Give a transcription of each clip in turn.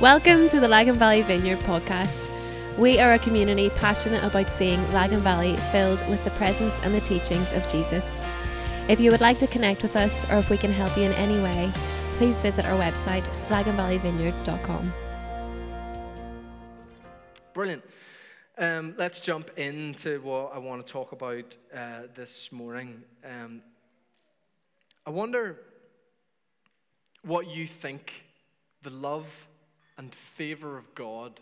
Welcome to the Lagan Valley Vineyard podcast. We are a community passionate about seeing Lagan Valley filled with the presence and the teachings of Jesus. If you would like to connect with us or if we can help you in any way, please visit our website, laganvalleyvineyard.com. Brilliant. Um, let's jump into what I want to talk about uh, this morning. Um, I wonder what you think the love and favor of God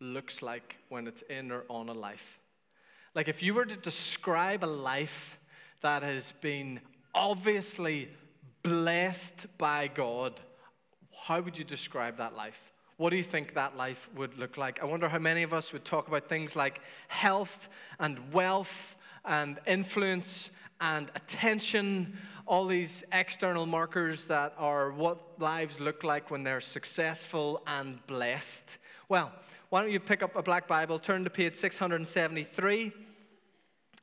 looks like when it's in or on a life. Like, if you were to describe a life that has been obviously blessed by God, how would you describe that life? What do you think that life would look like? I wonder how many of us would talk about things like health and wealth and influence and attention all these external markers that are what lives look like when they're successful and blessed. Well, why don't you pick up a black Bible, turn to page 673.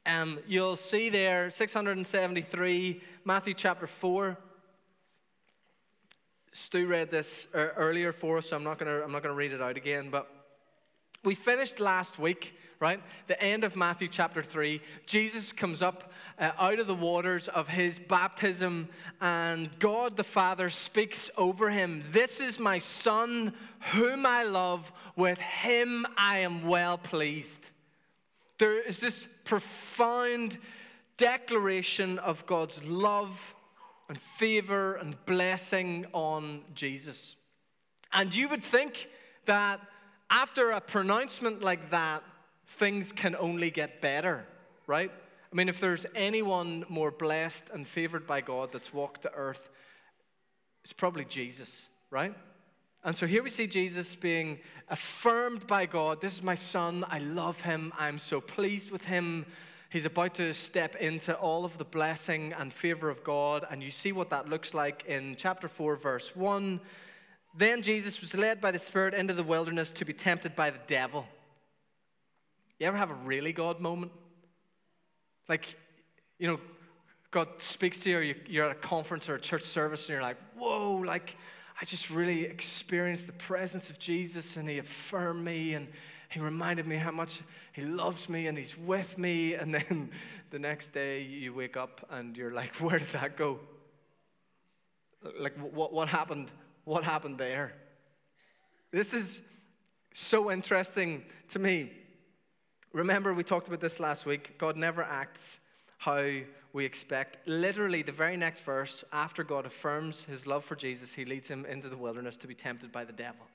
Um, you'll see there, 673, Matthew chapter 4. Stu read this uh, earlier for us, so I'm not going to read it out again. But we finished last week right? The end of Matthew chapter 3. Jesus comes up uh, out of the waters of his baptism, and God the Father speaks over him This is my Son, whom I love. With him I am well pleased. There is this profound declaration of God's love and favor and blessing on Jesus. And you would think that after a pronouncement like that, things can only get better, right? I mean, if there's anyone more blessed and favored by God that's walked the earth, it's probably Jesus, right? And so here we see Jesus being affirmed by God. This is my son. I love him. I'm so pleased with him. He's about to step into all of the blessing and favor of God. And you see what that looks like in chapter 4, verse 1. Then Jesus was led by the Spirit into the wilderness to be tempted by the devil. You ever have a really God moment? Like, you know, God speaks to you, or you're at a conference or a church service, and you're like, whoa, like, I just really experienced the presence of Jesus, and He affirmed me, and He reminded me how much He loves me, and He's with me. And then the next day, you wake up and you're like, where did that go? Like, what, what happened? What happened there? This is so interesting to me Remember, we talked about this last week. God never acts how we expect. Literally, the very next verse, after God affirms his love for Jesus, he leads him into the wilderness to be tempted by the devil.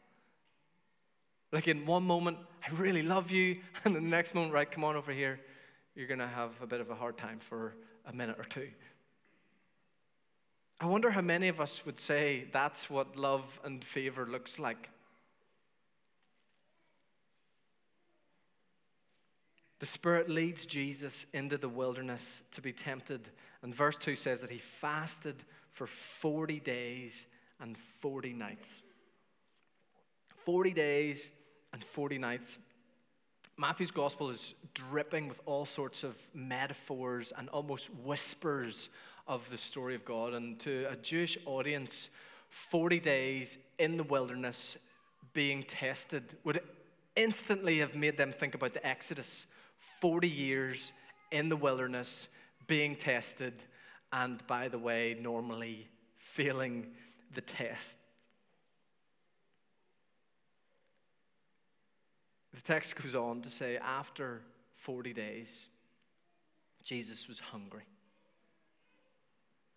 Like in one moment, I really love you, and the next moment, right, come on over here, you're going to have a bit of a hard time for a minute or two. I wonder how many of us would say that's what love and favor looks like. The Spirit leads Jesus into the wilderness to be tempted. And verse 2 says that he fasted for 40 days and 40 nights. 40 days and 40 nights. Matthew's gospel is dripping with all sorts of metaphors and almost whispers of the story of God. And to a Jewish audience, 40 days in the wilderness being tested would instantly have made them think about the Exodus 40 years in the wilderness being tested, and by the way, normally failing the test. The text goes on to say, after 40 days, Jesus was hungry.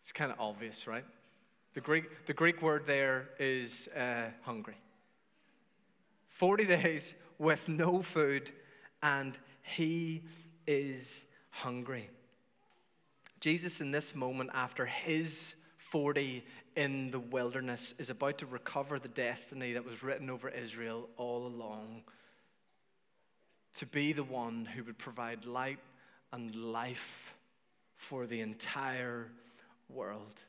It's kind of obvious, right? The Greek, the Greek word there is uh, hungry. 40 days with no food and he is hungry. Jesus, in this moment, after his 40 in the wilderness, is about to recover the destiny that was written over Israel all along to be the one who would provide light and life for the entire world.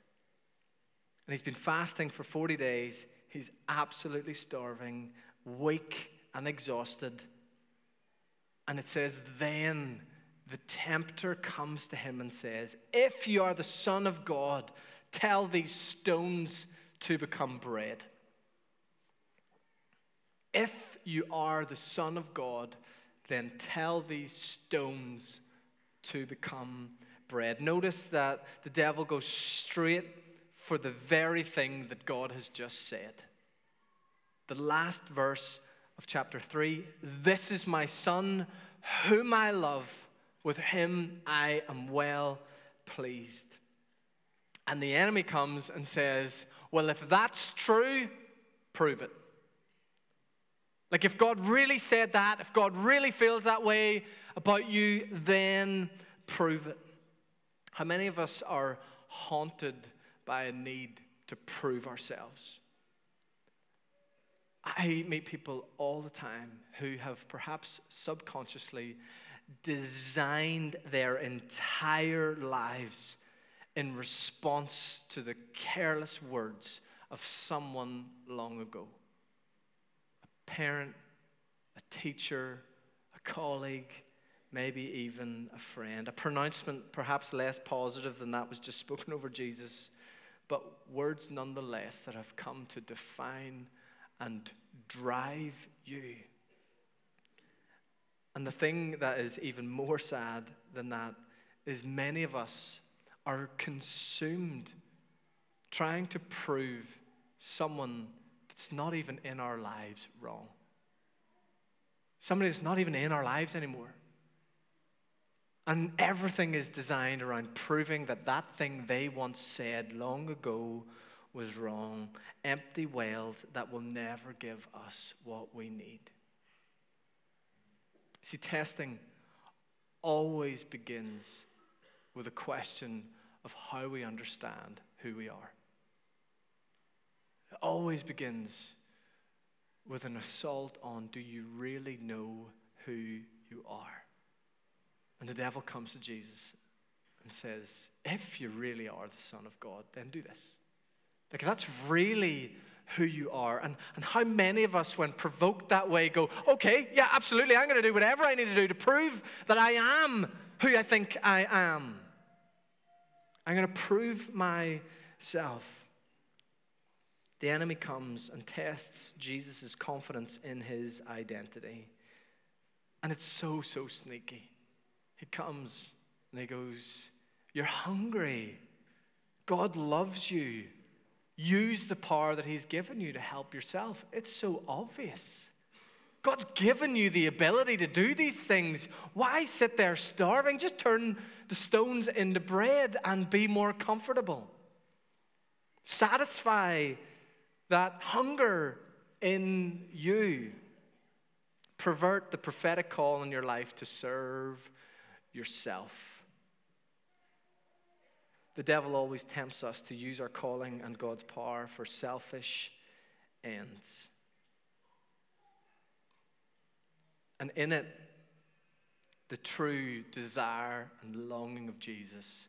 And he's been fasting for 40 days. He's absolutely starving, weak, and exhausted. And it says, Then the tempter comes to him and says, If you are the Son of God, tell these stones to become bread. If you are the Son of God, then tell these stones to become bread. Notice that the devil goes straight for the very thing that God has just said. The last verse of chapter 3 This is my Son, whom I love. With him I am well pleased. And the enemy comes and says, Well, if that's true, prove it. Like, if God really said that, if God really feels that way about you, then prove it. How many of us are haunted by a need to prove ourselves? I meet people all the time who have perhaps subconsciously designed their entire lives in response to the careless words of someone long ago a parent, a teacher, a colleague, maybe even a friend. A pronouncement perhaps less positive than that was just spoken over Jesus, but words nonetheless that have come to define and drive you. And the thing that is even more sad than that is many of us are consumed trying to prove someone that's not even in our lives wrong. Somebody that's not even in our lives anymore. And everything is designed around proving that that thing they once said long ago was wrong. Empty wells that will never give us what we need. See, testing always begins with a question of how we understand who we are. It always begins with an assault on do you really know who you are? And the devil comes to Jesus and says, If you really are the Son of God, then do this. Like, that's really who you are. And, and how many of us, when provoked that way, go, Okay, yeah, absolutely, I'm going to do whatever I need to do to prove that I am who I think I am. I'm going to prove myself. The enemy comes and tests Jesus' confidence in his identity. And it's so, so sneaky. He comes and he goes, You're hungry. God loves you. Use the power that He's given you to help yourself. It's so obvious. God's given you the ability to do these things. Why sit there starving? Just turn the stones into bread and be more comfortable. Satisfy that hunger in you. Pervert the prophetic call in your life to serve yourself. The devil always tempts us to use our calling and God's power for selfish ends. And in it, the true desire and longing of Jesus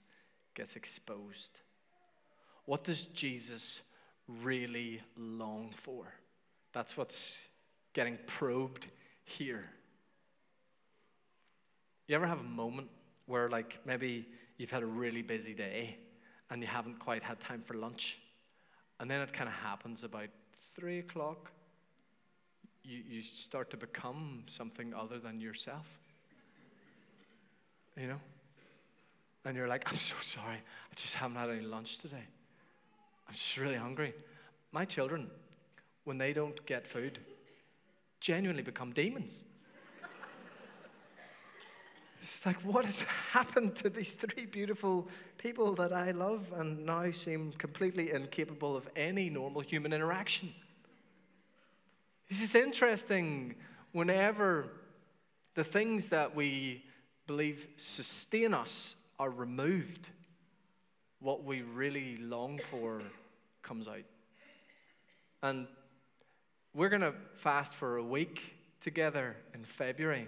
gets exposed. What does Jesus really long for? That's what's getting probed here. You ever have a moment where, like, maybe you've had a really busy day and you haven't quite had time for lunch? And then it kind of happens about three o'clock. You, you start to become something other than yourself. You know? And you're like, I'm so sorry. I just haven't had any lunch today. I'm just really hungry. My children, when they don't get food, genuinely become demons. It's like, what has happened to these three beautiful people that I love and now seem completely incapable of any normal human interaction? This is interesting whenever the things that we believe sustain us are removed, what we really long for comes out. And we're going to fast for a week together in February.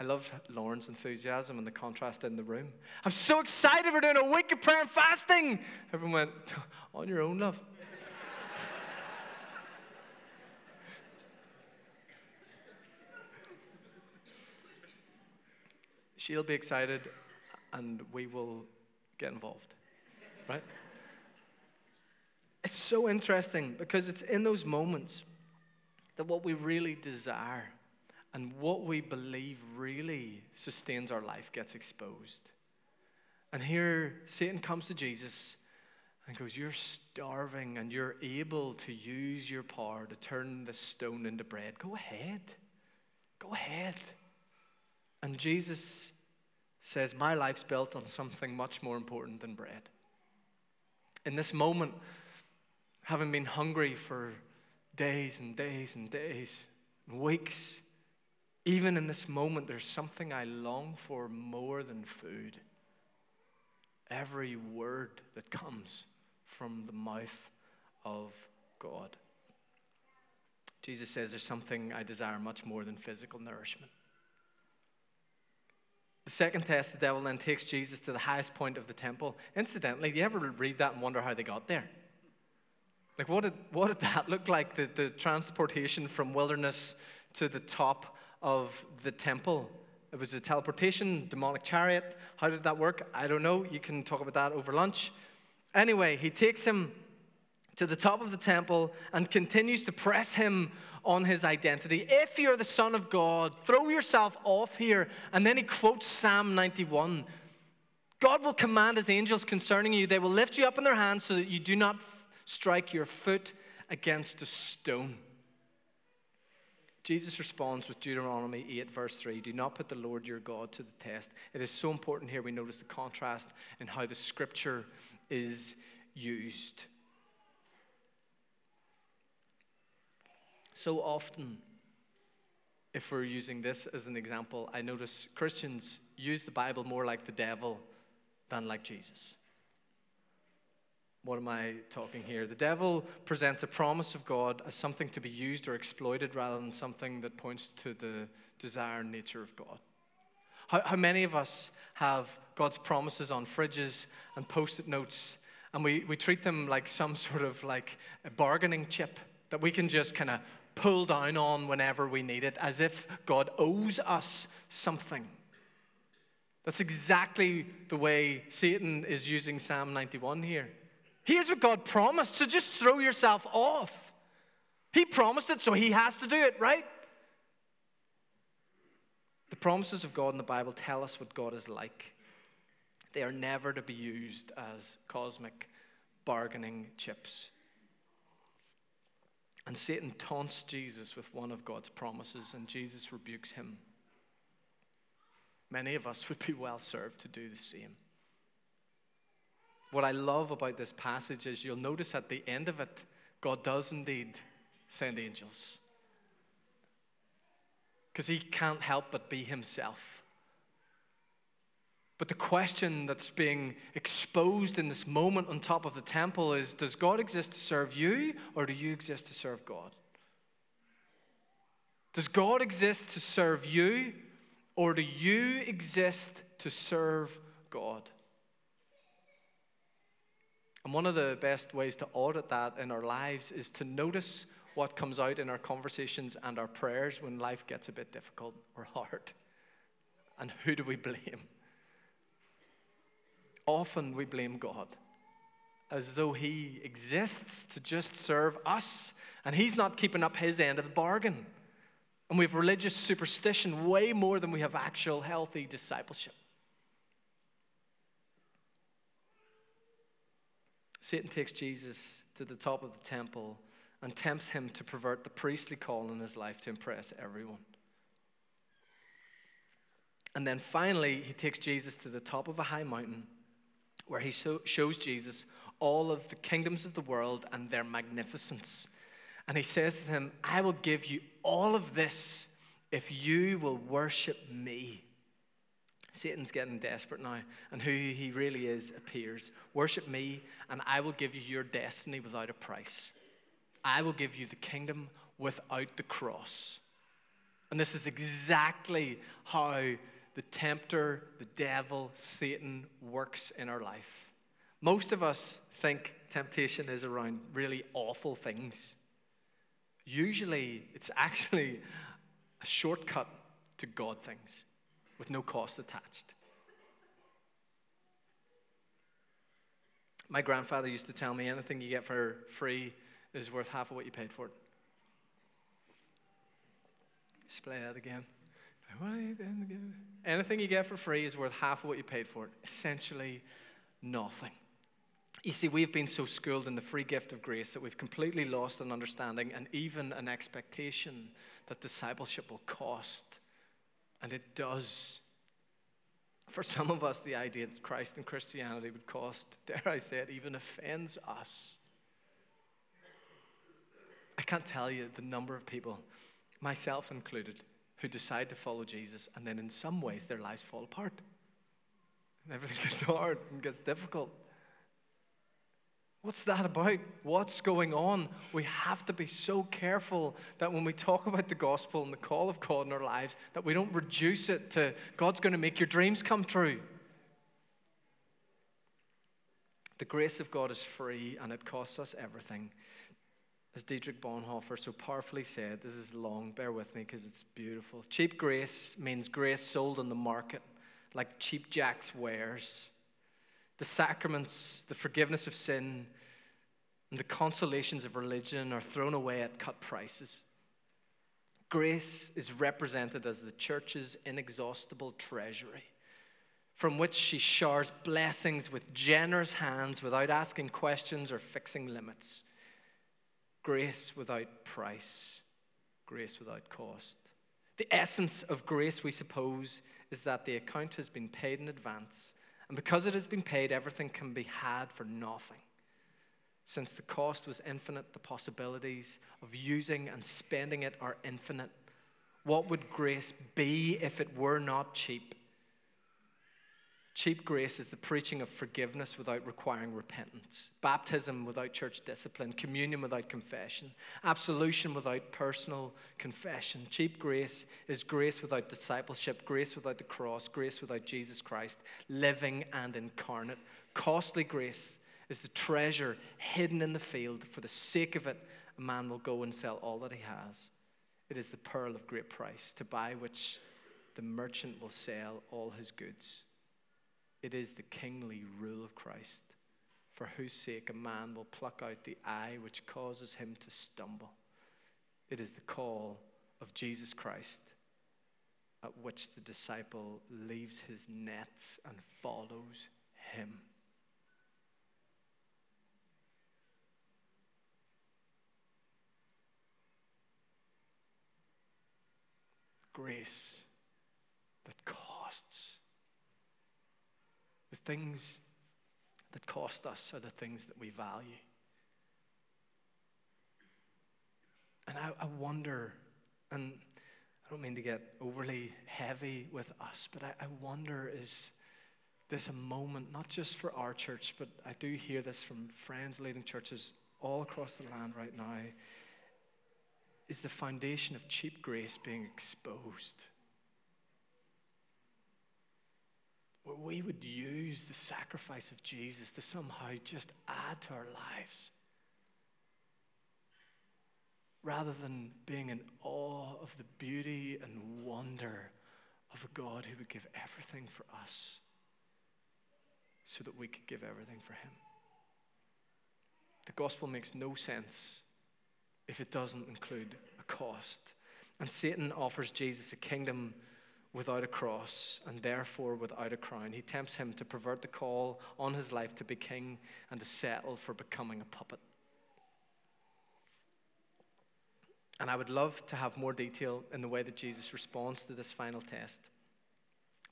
I love Lauren's enthusiasm and the contrast in the room. I'm so excited we're doing a week of prayer and fasting. Everyone went, on your own, love. She'll be excited and we will get involved, right? It's so interesting because it's in those moments that what we really desire and what we believe really sustains our life gets exposed. And here Satan comes to Jesus and goes, You're starving and you're able to use your power to turn the stone into bread. Go ahead. Go ahead. And Jesus says, My life's built on something much more important than bread. In this moment, having been hungry for days and days and days weeks, even in this moment, there's something I long for more than food. Every word that comes from the mouth of God. Jesus says there's something I desire much more than physical nourishment. The second test, the devil then takes Jesus to the highest point of the temple. Incidentally, do you ever read that and wonder how they got there? Like, what did, what did that look like? The, the transportation from wilderness to the top of the temple. It was a teleportation, demonic chariot. How did that work? I don't know. You can talk about that over lunch. Anyway, he takes him to the top of the temple and continues to press him on his identity. If you're the Son of God, throw yourself off here. And then he quotes Psalm 91 God will command his angels concerning you, they will lift you up in their hands so that you do not strike your foot against a stone. Jesus responds with Deuteronomy 8, verse 3 Do not put the Lord your God to the test. It is so important here we notice the contrast in how the scripture is used. So often, if we're using this as an example, I notice Christians use the Bible more like the devil than like Jesus. What am I talking here? The devil presents a promise of God as something to be used or exploited rather than something that points to the desire and nature of God. How, how many of us have God's promises on fridges and post it notes, and we, we treat them like some sort of like a bargaining chip that we can just kind of pull down on whenever we need it, as if God owes us something. That's exactly the way Satan is using Psalm 91 here. Here's what God promised, so just throw yourself off. He promised it, so he has to do it, right? The promises of God in the Bible tell us what God is like. They are never to be used as cosmic bargaining chips. And Satan taunts Jesus with one of God's promises, and Jesus rebukes him. Many of us would be well served to do the same. What I love about this passage is you'll notice at the end of it, God does indeed send angels. Because he can't help but be himself. But the question that's being exposed in this moment on top of the temple is Does God exist to serve you, or do you exist to serve God? Does God exist to serve you, or do you exist to serve God? And one of the best ways to audit that in our lives is to notice what comes out in our conversations and our prayers when life gets a bit difficult or hard. And who do we blame? often we blame God as though He exists to just serve us and He's not keeping up His end of the bargain. And we have religious superstition way more than we have actual healthy discipleship. Satan takes Jesus to the top of the temple and tempts him to pervert the priestly call in his life to impress everyone. And then finally, he takes Jesus to the top of a high mountain where he so, shows Jesus all of the kingdoms of the world and their magnificence. And he says to him, I will give you all of this if you will worship me. Satan's getting desperate now, and who he really is appears. Worship me, and I will give you your destiny without a price. I will give you the kingdom without the cross. And this is exactly how the tempter, the devil, Satan works in our life. Most of us think temptation is around really awful things. Usually, it's actually a shortcut to God things with no cost attached. My grandfather used to tell me anything you get for free is worth half of what you paid for it. Display that again. Anything you get for free is worth half of what you paid for it. Essentially, nothing. You see, we've been so schooled in the free gift of grace that we've completely lost an understanding and even an expectation that discipleship will cost. And it does. For some of us, the idea that Christ and Christianity would cost, dare I say it, even offends us. I can't tell you the number of people, myself included, who decide to follow Jesus and then in some ways their lives fall apart. And everything gets hard and gets difficult. What's that about? What's going on? We have to be so careful that when we talk about the gospel and the call of God in our lives, that we don't reduce it to God's going to make your dreams come true. The grace of God is free and it costs us everything. As Dietrich Bonhoeffer so powerfully said, this is long, bear with me because it's beautiful. Cheap grace means grace sold on the market like cheap jack's wares the sacraments, the forgiveness of sin, and the consolations of religion are thrown away at cut prices. Grace is represented as the church's inexhaustible treasury, from which she showers blessings with generous hands without asking questions or fixing limits. Grace without price, grace without cost. The essence of grace, we suppose, is that the account has been paid in advance and because it has been paid, everything can be had for nothing. Since the cost was infinite, the possibilities of using and spending it are infinite. What would grace be if it were not cheap? Cheap grace is the preaching of forgiveness without requiring repentance, baptism without church discipline, communion without confession, absolution without personal confession. Cheap grace is grace without discipleship, grace without the cross, grace without Jesus Christ, living and incarnate. Costly grace is the treasure hidden in the field. For the sake of it, a man will go and sell all that he has. It is the pearl of great price, to buy which the merchant will sell all his goods. It is the kingly rule of Christ, for whose sake a man will pluck out the eye which causes him to stumble. It is the call of Jesus Christ at which the disciple leaves his nets and follows him. Grace that costs the things that cost us are the things that we value. And I, I wonder, and I don't mean to get overly heavy with us, but I, I wonder is this a moment, not just for our church, but I do hear this from friends leading churches all across the land right now. Is the foundation of cheap grace being exposed? Where we would use the sacrifice of Jesus to somehow just add to our lives. Rather than being in awe of the beauty and wonder of a God who would give everything for us so that we could give everything for Him. The gospel makes no sense if it doesn't include a cost. And Satan offers Jesus a kingdom without a cross and therefore without a crown. He tempts him to pervert the call on his life to be king and to settle for becoming a puppet. And I would love to have more detail in the way that Jesus responds to this final test.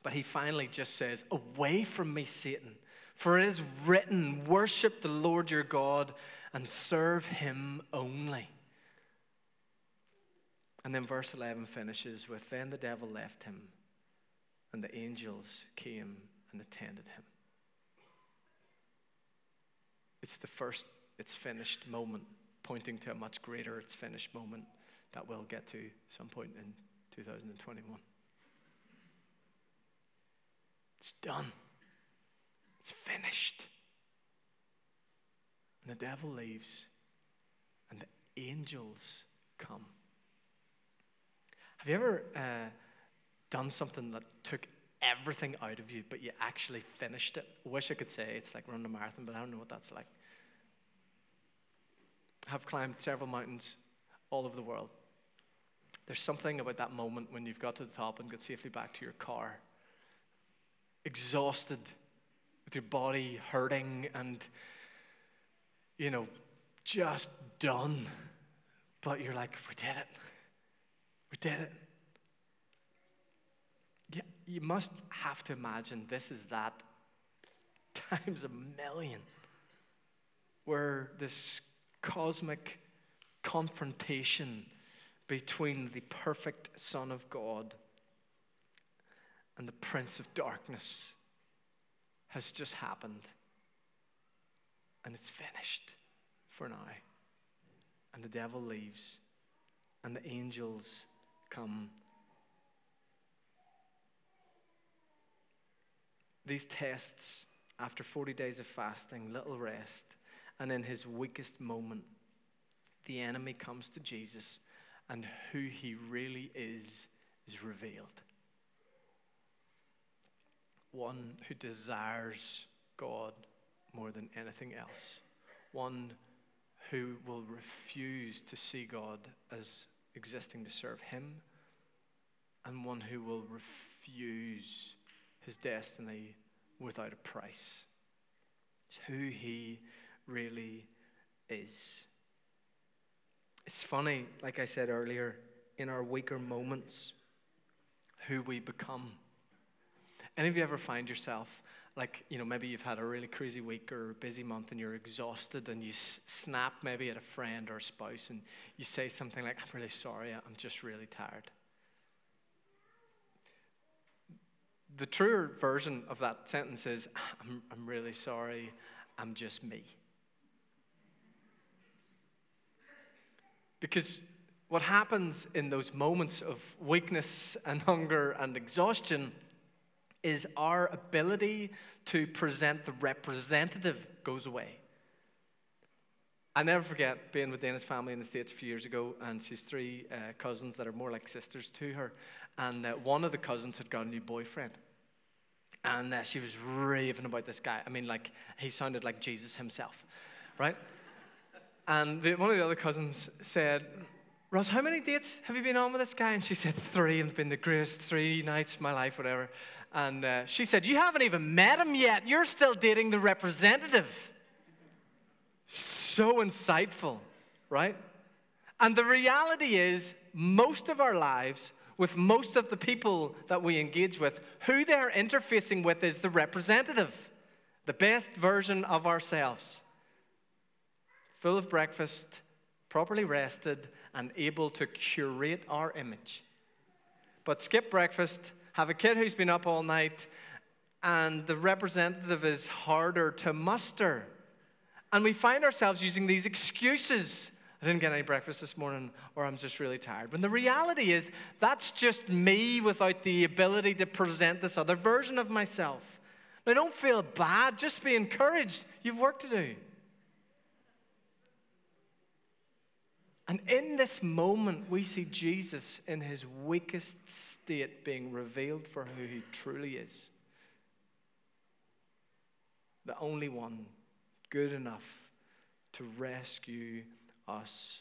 But he finally just says, Away from me, Satan, for it is written, Worship the Lord your God and serve him only. And then verse 11 finishes with Then the devil left him, and the angels came and attended him. It's the first, it's finished moment, pointing to a much greater, it's finished moment that we'll get to some point in 2021. It's done, it's finished. And the devil leaves, and the angels come. Have you ever uh, done something that took everything out of you, but you actually finished it? I wish I could say it's like running a marathon, but I don't know what that's like. I've climbed several mountains all over the world. There's something about that moment when you've got to the top and got safely back to your car, exhausted, with your body hurting and, you know, just done. But you're like, we did it. Did it. Yeah, you must have to imagine this is that times a million where this cosmic confrontation between the perfect Son of God and the Prince of Darkness has just happened. And it's finished for now. And the devil leaves, and the angels come. These tests, after 40 days of fasting, little rest, and in his weakest moment, the enemy comes to Jesus, and who he really is is revealed. One who desires God more than anything else. One who will refuse to see God as existing to serve him, and one who will refuse his destiny without a price. It's who he really is. It's funny, like I said earlier, in our weaker moments, who we become. Any of you ever find yourself like, you know, maybe you've had a really crazy week or a busy month and you're exhausted and you s- snap maybe at a friend or a spouse and you say something like, I'm really sorry, I'm just really tired. The truer version of that sentence is, I'm, I'm really sorry, I'm just me. Because what happens in those moments of weakness and hunger and exhaustion is our ability to present the representative goes away. I never forget being with Dana's family in the States a few years ago, and she's three uh, cousins that are more like sisters to her. And uh, one of the cousins had got a new boyfriend. And uh, she was raving about this guy. I mean, like, he sounded like Jesus himself, right? And the, one of the other cousins said, Ross, how many dates have you been on with this guy? And she said, Three, and it's been the greatest three nights of my life, whatever. And uh, she said, You haven't even met him yet. You're still dating the representative. So insightful, right? And the reality is, most of our lives, with most of the people that we engage with, who they're interfacing with is the representative, the best version of ourselves. Full of breakfast, properly rested, and able to curate our image. But skip breakfast, have a kid who's been up all night, and the representative is harder to muster. And we find ourselves using these excuses. I didn't get any breakfast this morning, or I'm just really tired. When the reality is, that's just me without the ability to present this other version of myself. Now, don't feel bad, just be encouraged. You've work to do. And in this moment, we see Jesus in his weakest state being revealed for who he truly is the only one good enough to rescue us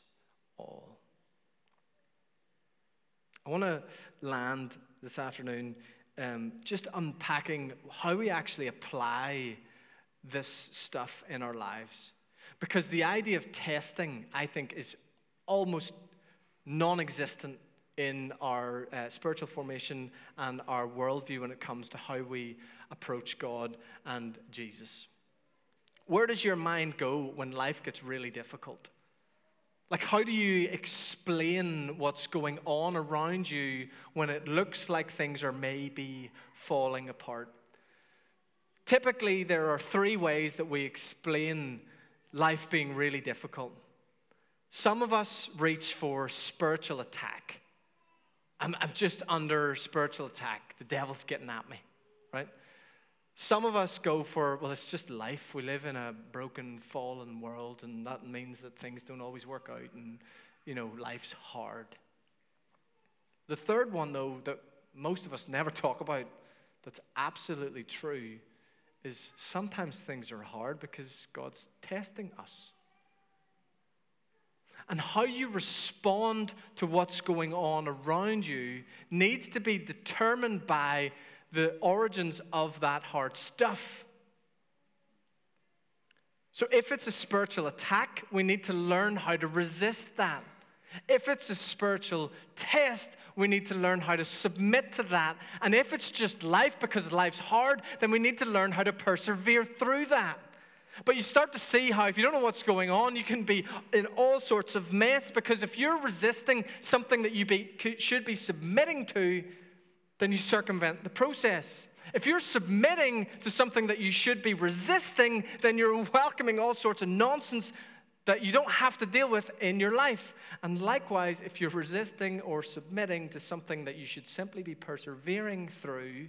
all. I want to land this afternoon um, just unpacking how we actually apply this stuff in our lives. Because the idea of testing, I think, is almost non existent in our uh, spiritual formation and our worldview when it comes to how we approach God and Jesus. Where does your mind go when life gets really difficult? Like, how do you explain what's going on around you when it looks like things are maybe falling apart? Typically, there are three ways that we explain life being really difficult. Some of us reach for spiritual attack. I'm, I'm just under spiritual attack. The devil's getting at me, right? Some of us go for, well, it's just life. We live in a broken, fallen world, and that means that things don't always work out, and, you know, life's hard. The third one, though, that most of us never talk about, that's absolutely true, is sometimes things are hard because God's testing us. And how you respond to what's going on around you needs to be determined by the origins of that hard stuff. So, if it's a spiritual attack, we need to learn how to resist that. If it's a spiritual test, we need to learn how to submit to that. And if it's just life because life's hard, then we need to learn how to persevere through that. But you start to see how, if you don't know what's going on, you can be in all sorts of mess because if you're resisting something that you be, should be submitting to, then you circumvent the process. If you're submitting to something that you should be resisting, then you're welcoming all sorts of nonsense that you don't have to deal with in your life. And likewise, if you're resisting or submitting to something that you should simply be persevering through,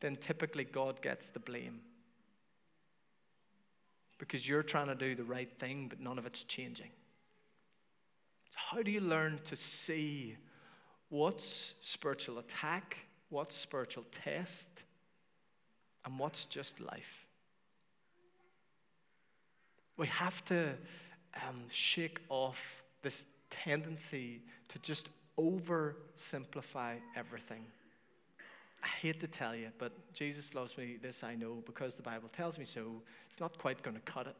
then typically God gets the blame. Because you're trying to do the right thing, but none of it's changing. So how do you learn to see what's spiritual attack, what's spiritual test, and what's just life? We have to um, shake off this tendency to just oversimplify everything. I hate to tell you, but Jesus loves me, this I know, because the Bible tells me so. It's not quite going to cut it.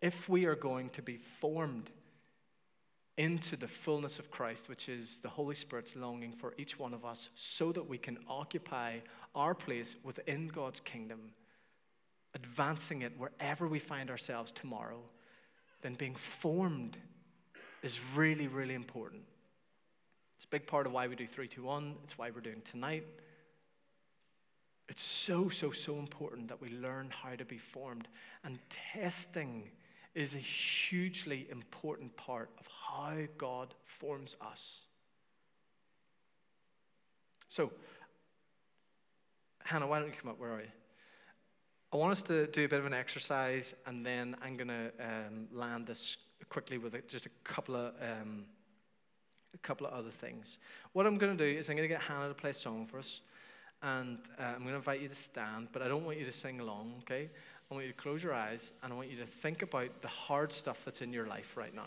If we are going to be formed into the fullness of Christ, which is the Holy Spirit's longing for each one of us, so that we can occupy our place within God's kingdom, advancing it wherever we find ourselves tomorrow, then being formed is really, really important. It's a big part of why we do 321. It's why we're doing tonight. It's so, so, so important that we learn how to be formed. And testing is a hugely important part of how God forms us. So, Hannah, why don't you come up? Where are you? I want us to do a bit of an exercise, and then I'm going to um, land this quickly with just a couple of um, couple of other things. What I'm going to do is I'm going to get Hannah to play a song for us, and uh, I'm going to invite you to stand, but I don't want you to sing along. Okay? I want you to close your eyes, and I want you to think about the hard stuff that's in your life right now.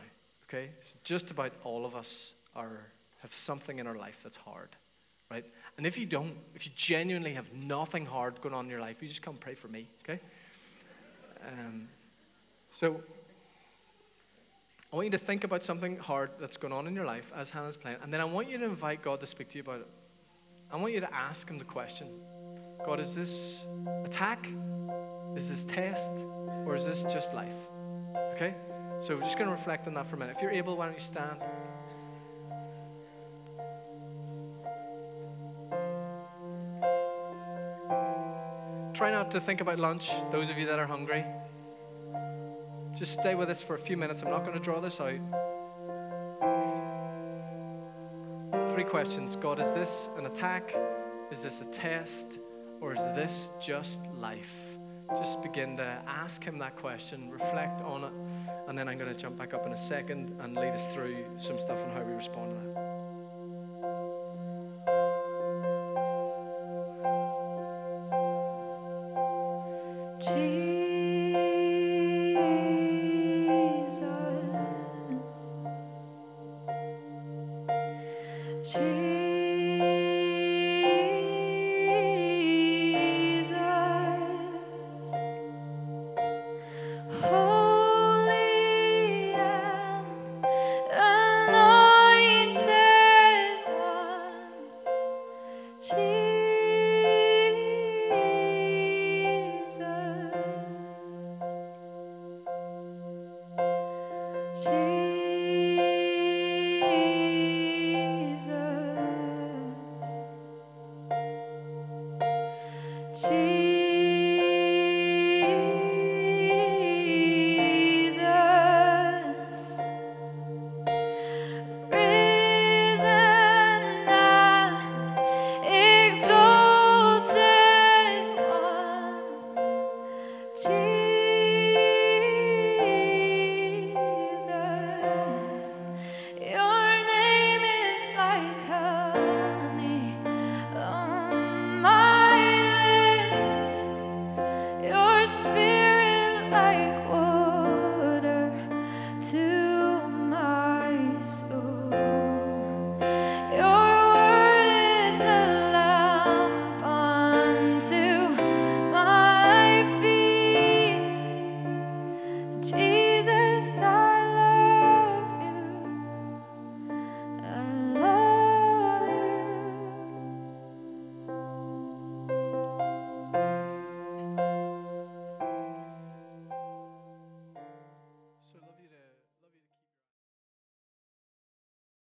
Okay? So just about all of us are have something in our life that's hard right? And if you don't, if you genuinely have nothing hard going on in your life, you just come pray for me, okay? Um, so I want you to think about something hard that's going on in your life as Hannah's playing, and then I want you to invite God to speak to you about it. I want you to ask Him the question God, is this attack? Is this test? Or is this just life? Okay? So we're just going to reflect on that for a minute. If you're able, why don't you stand? Try not to think about lunch, those of you that are hungry. Just stay with us for a few minutes. I'm not going to draw this out. Three questions God, is this an attack? Is this a test? Or is this just life? Just begin to ask Him that question, reflect on it, and then I'm going to jump back up in a second and lead us through some stuff on how we respond to that.